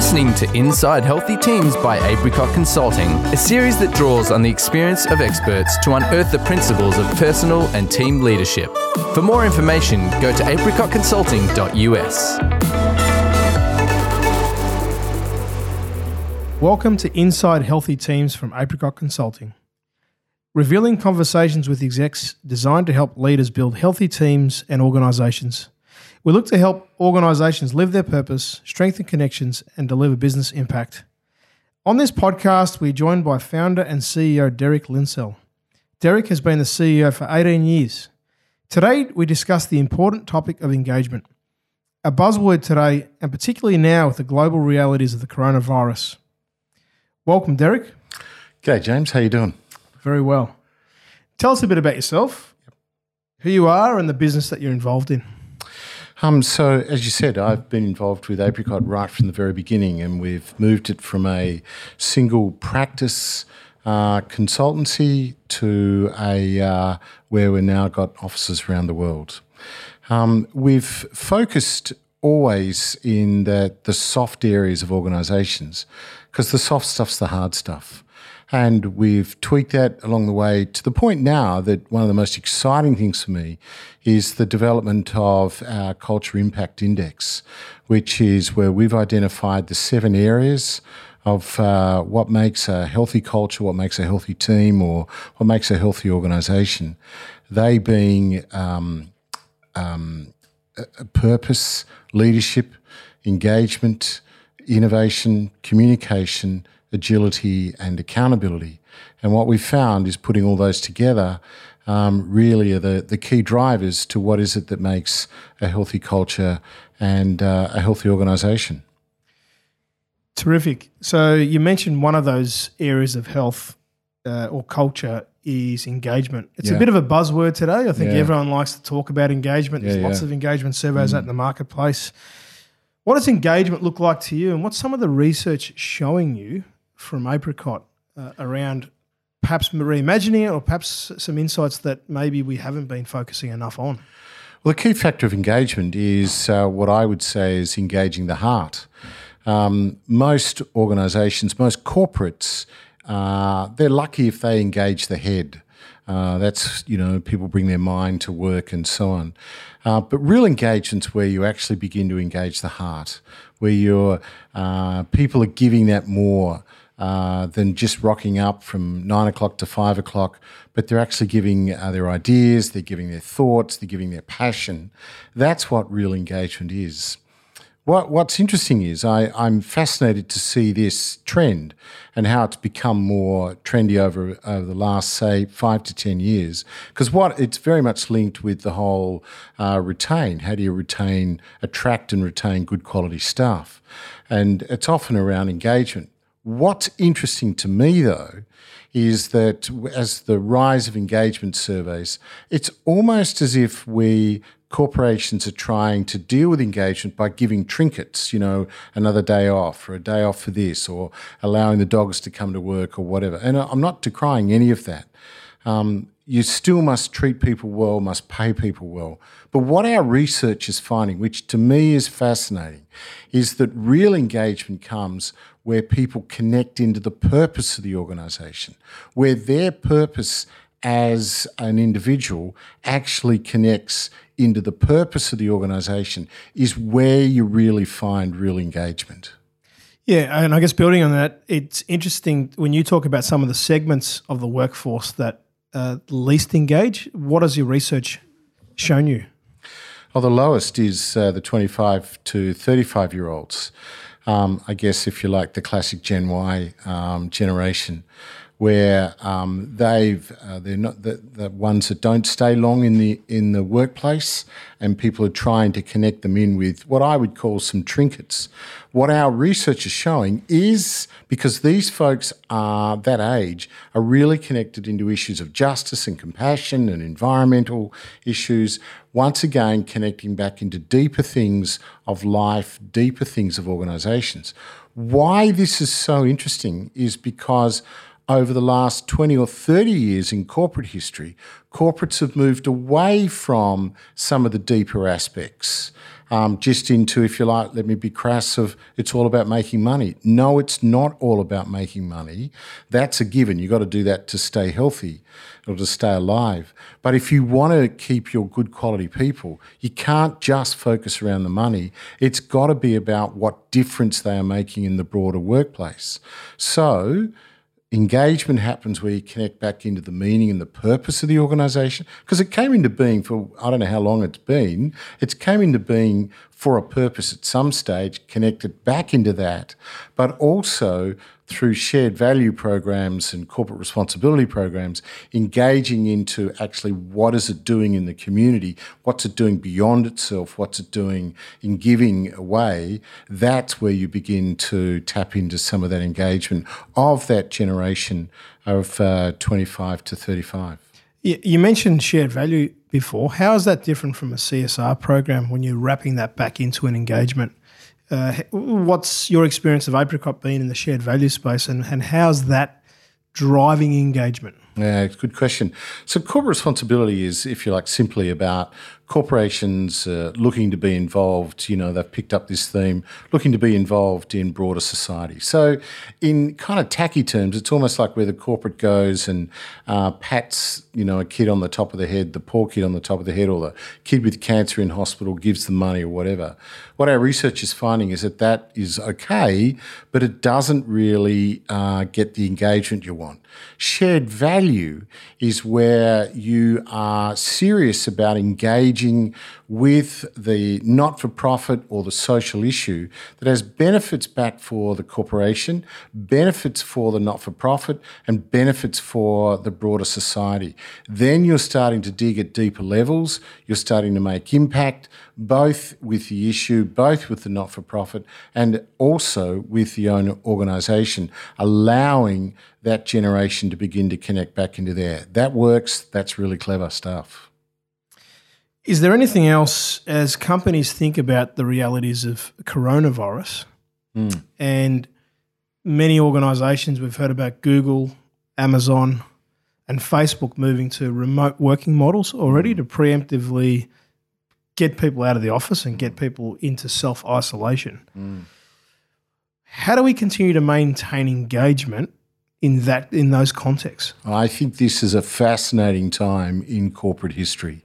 listening to Inside Healthy Teams by Apricot Consulting, a series that draws on the experience of experts to unearth the principles of personal and team leadership. For more information, go to apricotconsulting.us. Welcome to Inside Healthy Teams from Apricot Consulting. Revealing conversations with execs designed to help leaders build healthy teams and organizations. We look to help organizations live their purpose, strengthen connections, and deliver business impact. On this podcast, we're joined by founder and CEO Derek Linsell. Derek has been the CEO for 18 years. Today, we discuss the important topic of engagement, a buzzword today, and particularly now with the global realities of the coronavirus. Welcome, Derek. Okay, James. How are you doing? Very well. Tell us a bit about yourself, who you are, and the business that you're involved in. Um, so, as you said, I've been involved with Apricot right from the very beginning, and we've moved it from a single practice uh, consultancy to a uh, where we've now got offices around the world. Um, we've focused always in the, the soft areas of organisations because the soft stuff's the hard stuff. And we've tweaked that along the way to the point now that one of the most exciting things for me is the development of our Culture Impact Index, which is where we've identified the seven areas of uh, what makes a healthy culture, what makes a healthy team, or what makes a healthy organisation. They being um, um, purpose, leadership, engagement, innovation, communication, agility, and accountability. And what we found is putting all those together um, really are the, the key drivers to what is it that makes a healthy culture and uh, a healthy organisation. Terrific. So you mentioned one of those areas of health uh, or culture is engagement. It's Yeah. a bit of a buzzword today. I think Yeah. everyone likes to talk about engagement. There's Yeah, lots of engagement surveys out in the marketplace. What does engagement look like to you, and what's some of the research showing you from Apricot uh, around perhaps reimagining it, or perhaps some insights that maybe we haven't been focusing enough on? Well, the key factor of engagement is uh, what I would say is engaging the heart. Um, most organisations, most corporates, uh, they're lucky if they engage the head. Uh, that's, you know, people bring their mind to work and so on. Uh, but real engagement's where you actually begin to engage the heart, where you're, uh, people are giving that more uh, than just rocking up from nine o'clock to five o'clock, but they're actually giving uh, their ideas, they're giving their thoughts, they're giving their passion. That's what real engagement is. What, what's interesting is I, I'm fascinated to see this trend and how it's become more trendy over, over the last, say, five to 10 years. Because what it's very much linked with the whole uh, retain. How do you retain, attract, and retain good quality staff? And it's often around engagement. What's interesting to me, though, is that as the rise of engagement surveys, it's almost as if we corporations are trying to deal with engagement by giving trinkets, you know, another day off or a day off for this or allowing the dogs to come to work or whatever. And I'm not decrying any of that. Um, you still must treat people well, must pay people well. But what our research is finding, which to me is fascinating, is that real engagement comes where people connect into the purpose of the organisation, where their purpose as an individual actually connects into the purpose of the organisation, is where you really find real engagement. Yeah, and I guess building on that, it's interesting when you talk about some of the segments of the workforce that uh, least engage. What has your research shown you? Well, the lowest is uh, the 25 to 35 year olds. Um, I guess, if you like, the classic Gen Y um, generation, where um, they've uh, they're not the, the ones that don't stay long in the in the workplace, and people are trying to connect them in with what I would call some trinkets. What our research is showing is because these folks are that age are really connected into issues of justice and compassion and environmental issues. Once again, connecting back into deeper things of life, deeper things of organisations. Why this is so interesting is because over the last 20 or 30 years in corporate history, corporates have moved away from some of the deeper aspects. um, just into, if you like, let me be crass, of it's all about making money. No, it's not all about making money. That's a given. You've got to do that to stay healthy or to stay alive. But if you want to keep your good quality people, you can't just focus around the money. It's got to be about what difference they are making in the broader workplace. So, engagement happens where you connect back into the meaning and the purpose of the organization? Because it came into being for i don't know how long it's been it came into being for a purpose at some stage connected back into that but also through shared value programs and corporate responsibility programs, engaging into actually what is it doing in the community, what's it doing beyond itself, what's it doing in giving away, that's where you begin to tap into some of that engagement of that generation of uh, 25 to 35. You mentioned shared value before. How is that different from a CSR program when you're wrapping that back into an engagement? Uh, what's your experience of Apricot been in the shared value space, and, and how's that driving engagement? Yeah, good question. So, corporate responsibility is, if you like, simply about corporations uh, looking to be involved. You know, they've picked up this theme, looking to be involved in broader society. So, in kind of tacky terms, it's almost like where the corporate goes and uh, pats, you know, a kid on the top of the head, the poor kid on the top of the head, or the kid with cancer in hospital gives them money or whatever. What our research is finding is that that is okay, but it doesn't really uh, get the engagement you want. Shared value is where you are serious about engaging with the not for profit or the social issue that has benefits back for the corporation, benefits for the not for profit, and benefits for the broader society. Then you're starting to dig at deeper levels, you're starting to make impact both with the issue, both with the not for profit, and also with the owner organisation, allowing that generation to begin to connect back into there. That works, that's really clever stuff. Is there anything else as companies think about the realities of coronavirus mm. and many organizations we've heard about Google, Amazon, and Facebook moving to remote working models already mm. to preemptively get people out of the office and get people into self isolation. Mm. How do we continue to maintain engagement in that in those contexts? I think this is a fascinating time in corporate history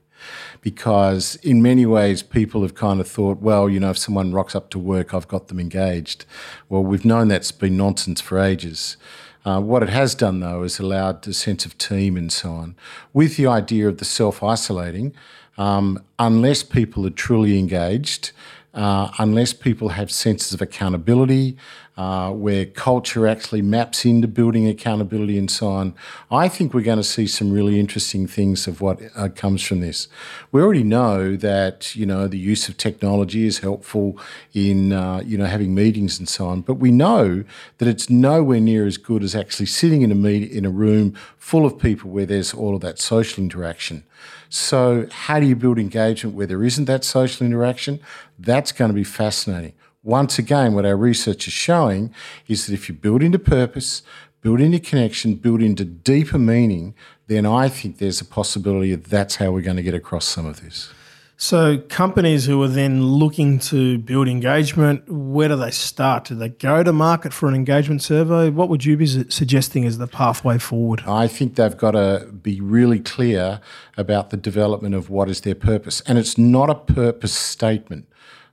because in many ways people have kind of thought, well, you know, if someone rocks up to work, I've got them engaged. Well, we've known that's been nonsense for ages. Uh, what it has done, though, is allowed the sense of team and so on. With the idea of the self isolating, um, unless people are truly engaged, uh, unless people have senses of accountability, uh, where culture actually maps into building accountability and so on, I think we're going to see some really interesting things of what uh, comes from this. We already know that you know the use of technology is helpful in uh, you know having meetings and so on, but we know that it's nowhere near as good as actually sitting in a meet in a room full of people where there's all of that social interaction. So, how do you build engagement where there isn't that social interaction? That's going to be fascinating. Once again, what our research is showing is that if you build into purpose, build into connection, build into deeper meaning, then I think there's a possibility that that's how we're going to get across some of this. So, companies who are then looking to build engagement, where do they start? Do they go to market for an engagement survey? What would you be suggesting as the pathway forward? I think they've got to be really clear about the development of what is their purpose. And it's not a purpose statement.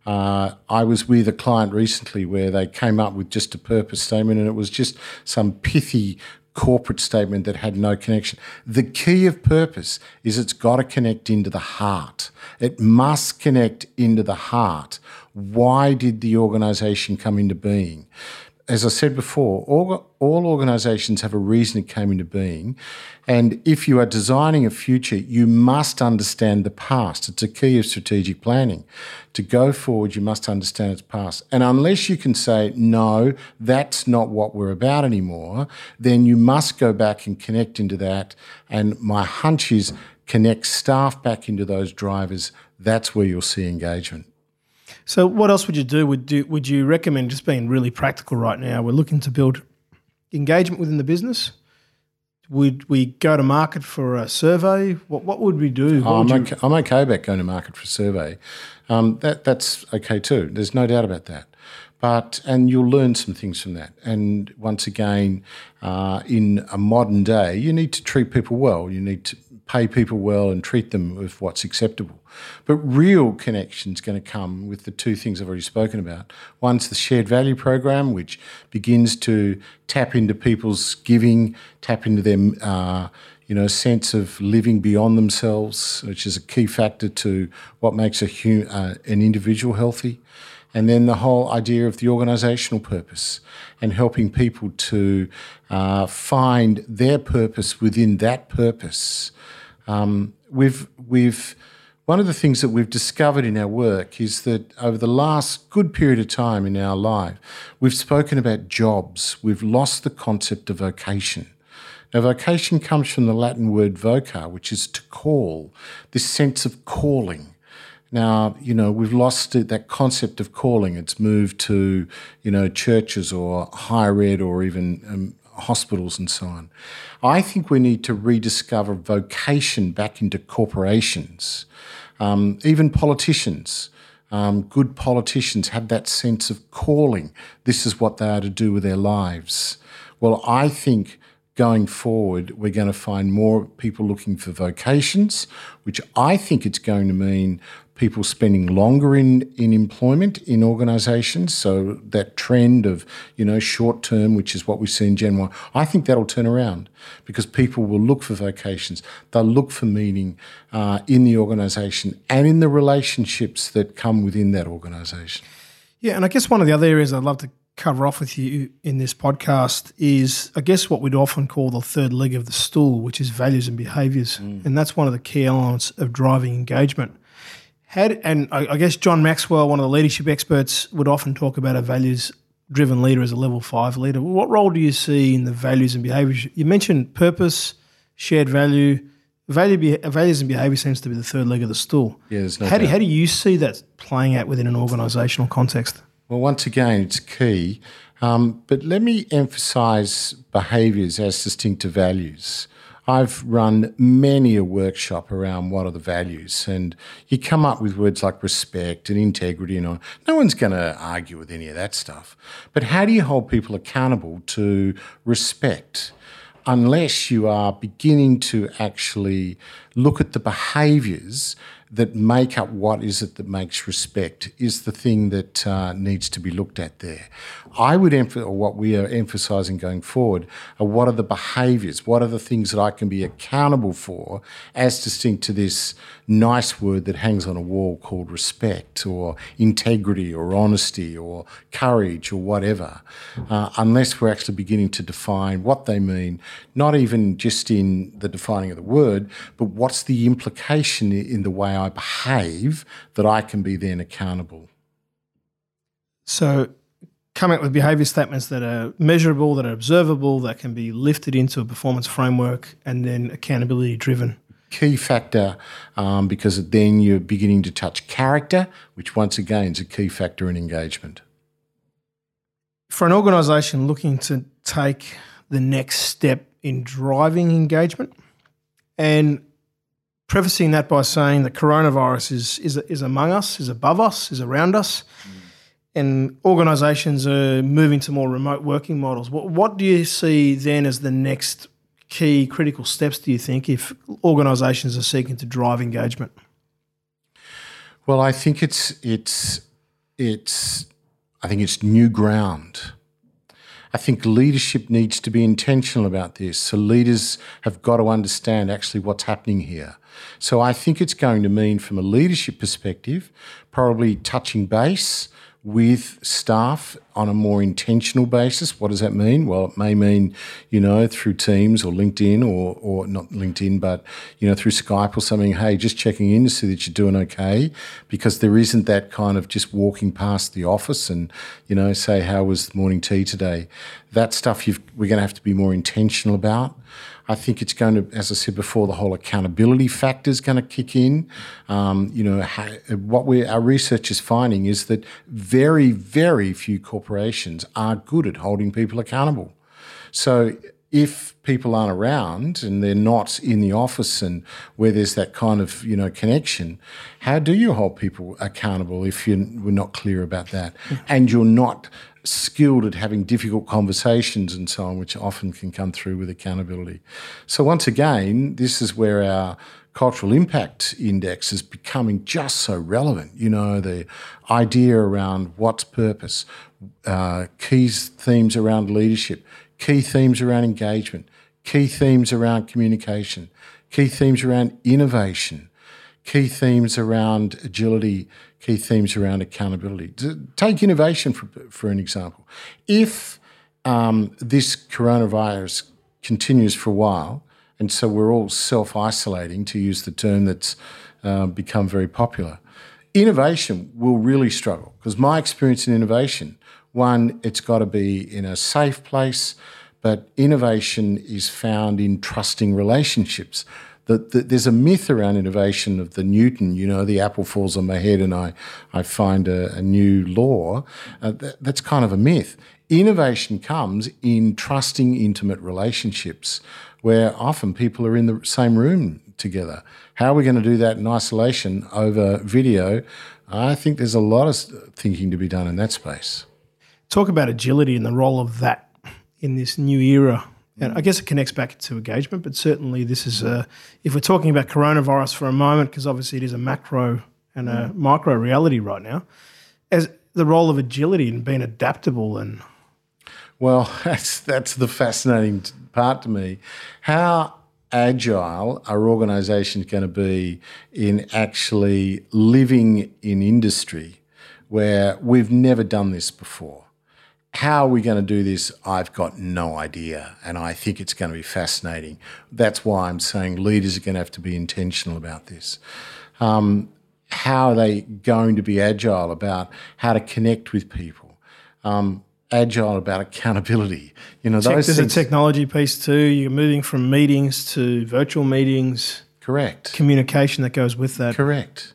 Uh, I was with a client recently where they came up with just a purpose statement and it was just some pithy corporate statement that had no connection. The key of purpose is it's got to connect into the heart. It must connect into the heart. Why did the organization come into being? As I said before, all, all organisations have a reason it came into being. And if you are designing a future, you must understand the past. It's a key of strategic planning. To go forward, you must understand its past. And unless you can say, no, that's not what we're about anymore, then you must go back and connect into that. And my hunch is connect staff back into those drivers. That's where you'll see engagement. So, what else would you do? Would do, would you recommend just being really practical right now? We're looking to build engagement within the business. Would we go to market for a survey? What what would we do? I'm, would okay, I'm okay about going to market for a survey. Um, that that's okay too. There's no doubt about that. But and you'll learn some things from that. And once again, uh, in a modern day, you need to treat people well. You need to pay people well and treat them with what's acceptable. But real connection is going to come with the two things I've already spoken about. One's the shared value program, which begins to tap into people's giving, tap into their uh, you know sense of living beyond themselves, which is a key factor to what makes a hum- uh, an individual healthy. And then the whole idea of the organisational purpose and helping people to uh, find their purpose within that purpose. Um, we've we've one of the things that we've discovered in our work is that over the last good period of time in our life, we've spoken about jobs. We've lost the concept of vocation. Now, vocation comes from the Latin word voca, which is to call, this sense of calling. Now, you know, we've lost that concept of calling. It's moved to, you know, churches or higher ed or even um, hospitals and so on. I think we need to rediscover vocation back into corporations. Um, even politicians, um, good politicians have that sense of calling. This is what they are to do with their lives. Well, I think going forward, we're going to find more people looking for vocations, which I think it's going to mean people spending longer in, in employment in organisations. So that trend of, you know, short term, which is what we see in Gen Y, I think that'll turn around because people will look for vocations. They'll look for meaning uh, in the organisation and in the relationships that come within that organisation. Yeah, and I guess one of the other areas I'd love to cover off with you in this podcast is, I guess, what we'd often call the third leg of the stool, which is values and behaviours. Mm. And that's one of the key elements of driving engagement. Do, and I, I, guess John Maxwell, one of the leadership experts, would often talk about a values driven leader as a level five leader. What role do you see in the values and behaviors? You mentioned purpose, shared value. Value, values and behaviour seems to be the third leg of the stool. Yeah, no how, do, how do you see that playing out within an organisational context? Well, once again, it's key. Um, but let me emphasise behaviours as distinct to values. I've run many a workshop around what are the values, and you come up with words like respect and integrity and all. No one's going to argue with any of that stuff. But how do you hold people accountable to respect? Unless you are beginning to actually look at the behaviours that make up what is it that makes respect is the thing that uh, needs to be looked at there. I would emphasize, what we are emphasising going forward, are what are the behaviours, what are the things that I can be accountable for, as distinct to this nice word that hangs on a wall called respect, or integrity, or honesty, or courage, or whatever, uh, unless we're actually beginning to define what they mean, not even just in the defining of the word, but what's the implication in the way I behave that I can be then accountable. So, coming up with behaviour statements that are measurable, that are observable, that can be lifted into a performance framework, and then accountability driven. Key factor um, because then you're beginning to touch character, which once again is a key factor in engagement. For an organisation looking to take the next step in driving engagement, and prefacing that by saying that coronavirus is, is, is among us, is above us, is around us, mm. and organisations are moving to more remote working models. What, what do you see then as the next key critical steps, do you think, if organisations are seeking to drive engagement? Well, I think it's it's it's I think it's new ground. I think leadership needs to be intentional about this. So leaders have got to understand actually what's happening here. So I think it's going to mean, from a leadership perspective, probably touching base with staff on a more intentional basis. What does that mean? Well, it may mean, you know, through Teams or LinkedIn or, or not LinkedIn, but, you know, through Skype or something, hey, just checking in to see that you're doing okay because there isn't that kind of just walking past the office and, you know, say, how was morning tea today? That stuff we're going to have to be more intentional about. I think it's going to, as I said before, the whole accountability factor is going to kick in. Um, you know, what we our research is finding is that very, very few corporations are good at holding people accountable. So if people aren't around and they're not in the office and where there's that kind of you know connection, how do you hold people accountable if you're not clear about that and you're not skilled at having difficult conversations and so on, which often can come through with accountability. So once again, this is where our cultural impact index is becoming just so relevant. You know, the idea around what's purpose, uh, key themes around leadership, key themes around engagement, key themes around communication, key themes around innovation, key themes around agility, key themes around accountability. Take innovation for, for an example. If um, this coronavirus continues for a while, and so we're all self isolating, to use the term that's uh, become very popular, innovation will really struggle because my experience in innovation one, it's got to be in a safe place, but innovation is found in trusting relationships. The, the, there's a myth around innovation of the Newton, you know, the apple falls on my head and I, I find a, a new law. Uh, that, that's kind of a myth. Innovation comes in trusting intimate relationships where often people are in the same room together. How are we going to do that in isolation over video? I think there's a lot of thinking to be done in that space talk about agility and the role of that in this new era. And I mm. guess it connects back to engagement, but certainly this is a, if we're talking about coronavirus for a moment, because obviously it is a macro and a mm. micro reality right now, as the role of agility and being adaptable and well, that's that's the fascinating part to me. How agile are organisations going to be in actually living in industry where we've never done this before? How are we going to do this? I've got no idea. And I think it's going to be fascinating. That's why I'm saying leaders are going to have to be intentional about this. Um, how are they going to be agile about how to connect with people? Um, agile about accountability. You know, those there's things. a technology piece too. You're moving from meetings to virtual meetings. Correct. Communication that goes with that. Correct.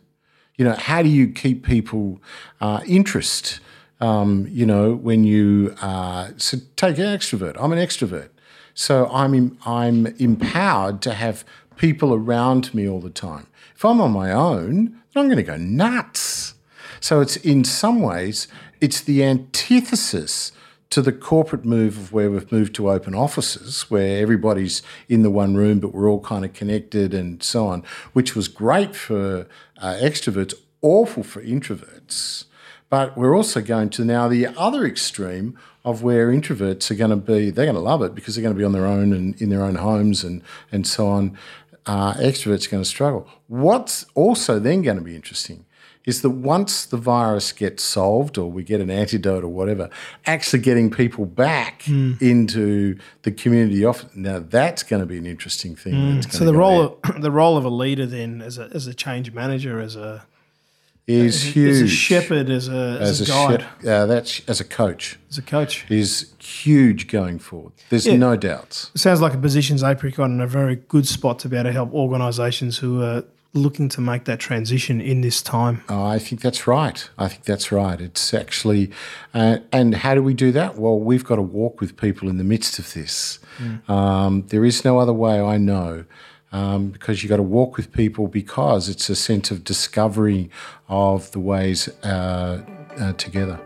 You know, how do you keep people uh, interest? Um, you know, when you uh, so take an extrovert. I'm an extrovert, so I'm I'm empowered to have people around me all the time. If I'm on my own, I'm going to go nuts. So it's in some ways it's the antithesis to the corporate move of where we've moved to open offices, where everybody's in the one room, but we're all kind of connected and so on, which was great for uh, extroverts, awful for introverts. But we're also going to now the other extreme of where introverts are going to be, they're going to love it because they're going to be on their own and in their own homes and, and so on. Uh, extroverts are going to struggle. What's also then going to be interesting is that once the virus gets solved or we get an antidote or whatever, actually getting people back mm. into the community office. Now that's going to be an interesting thing. Mm. So the role of, the role of a leader then as a as a change manager as a is huge. As a shepherd, as a, as, as a, guide. Shep- uh, that's as a coach. As a coach. Is huge going forward. There's yeah. no doubts. It sounds like a positions Apricot in a very good spot to be able to help organisations who are looking to make that transition in this time. Oh, I think that's right. I think that's right. It's actually, uh, and how do we do that? Well, we've got to walk with people in the midst of this. Mm. Um, there is no other way I know um, because you've got to walk with people because it's a sense of discovery of the ways uh, uh, together.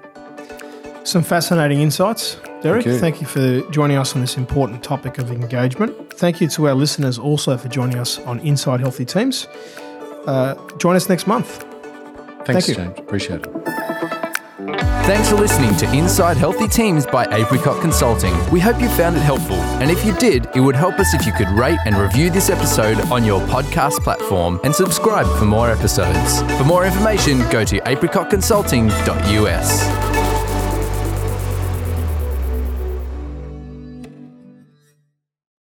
Some fascinating insights. Derek, thank you. thank you for joining us on this important topic of engagement. Thank you to our listeners also for joining us on Inside Healthy Teams. Uh, join us next month. Thanks, thank James. Appreciate it. Thanks for listening to Inside Healthy Teams by Apricot Consulting. We hope you found it helpful. And if you did, it would help us if you could rate and review this episode on your podcast platform and subscribe for more episodes. For more information, go to apricotconsulting.us.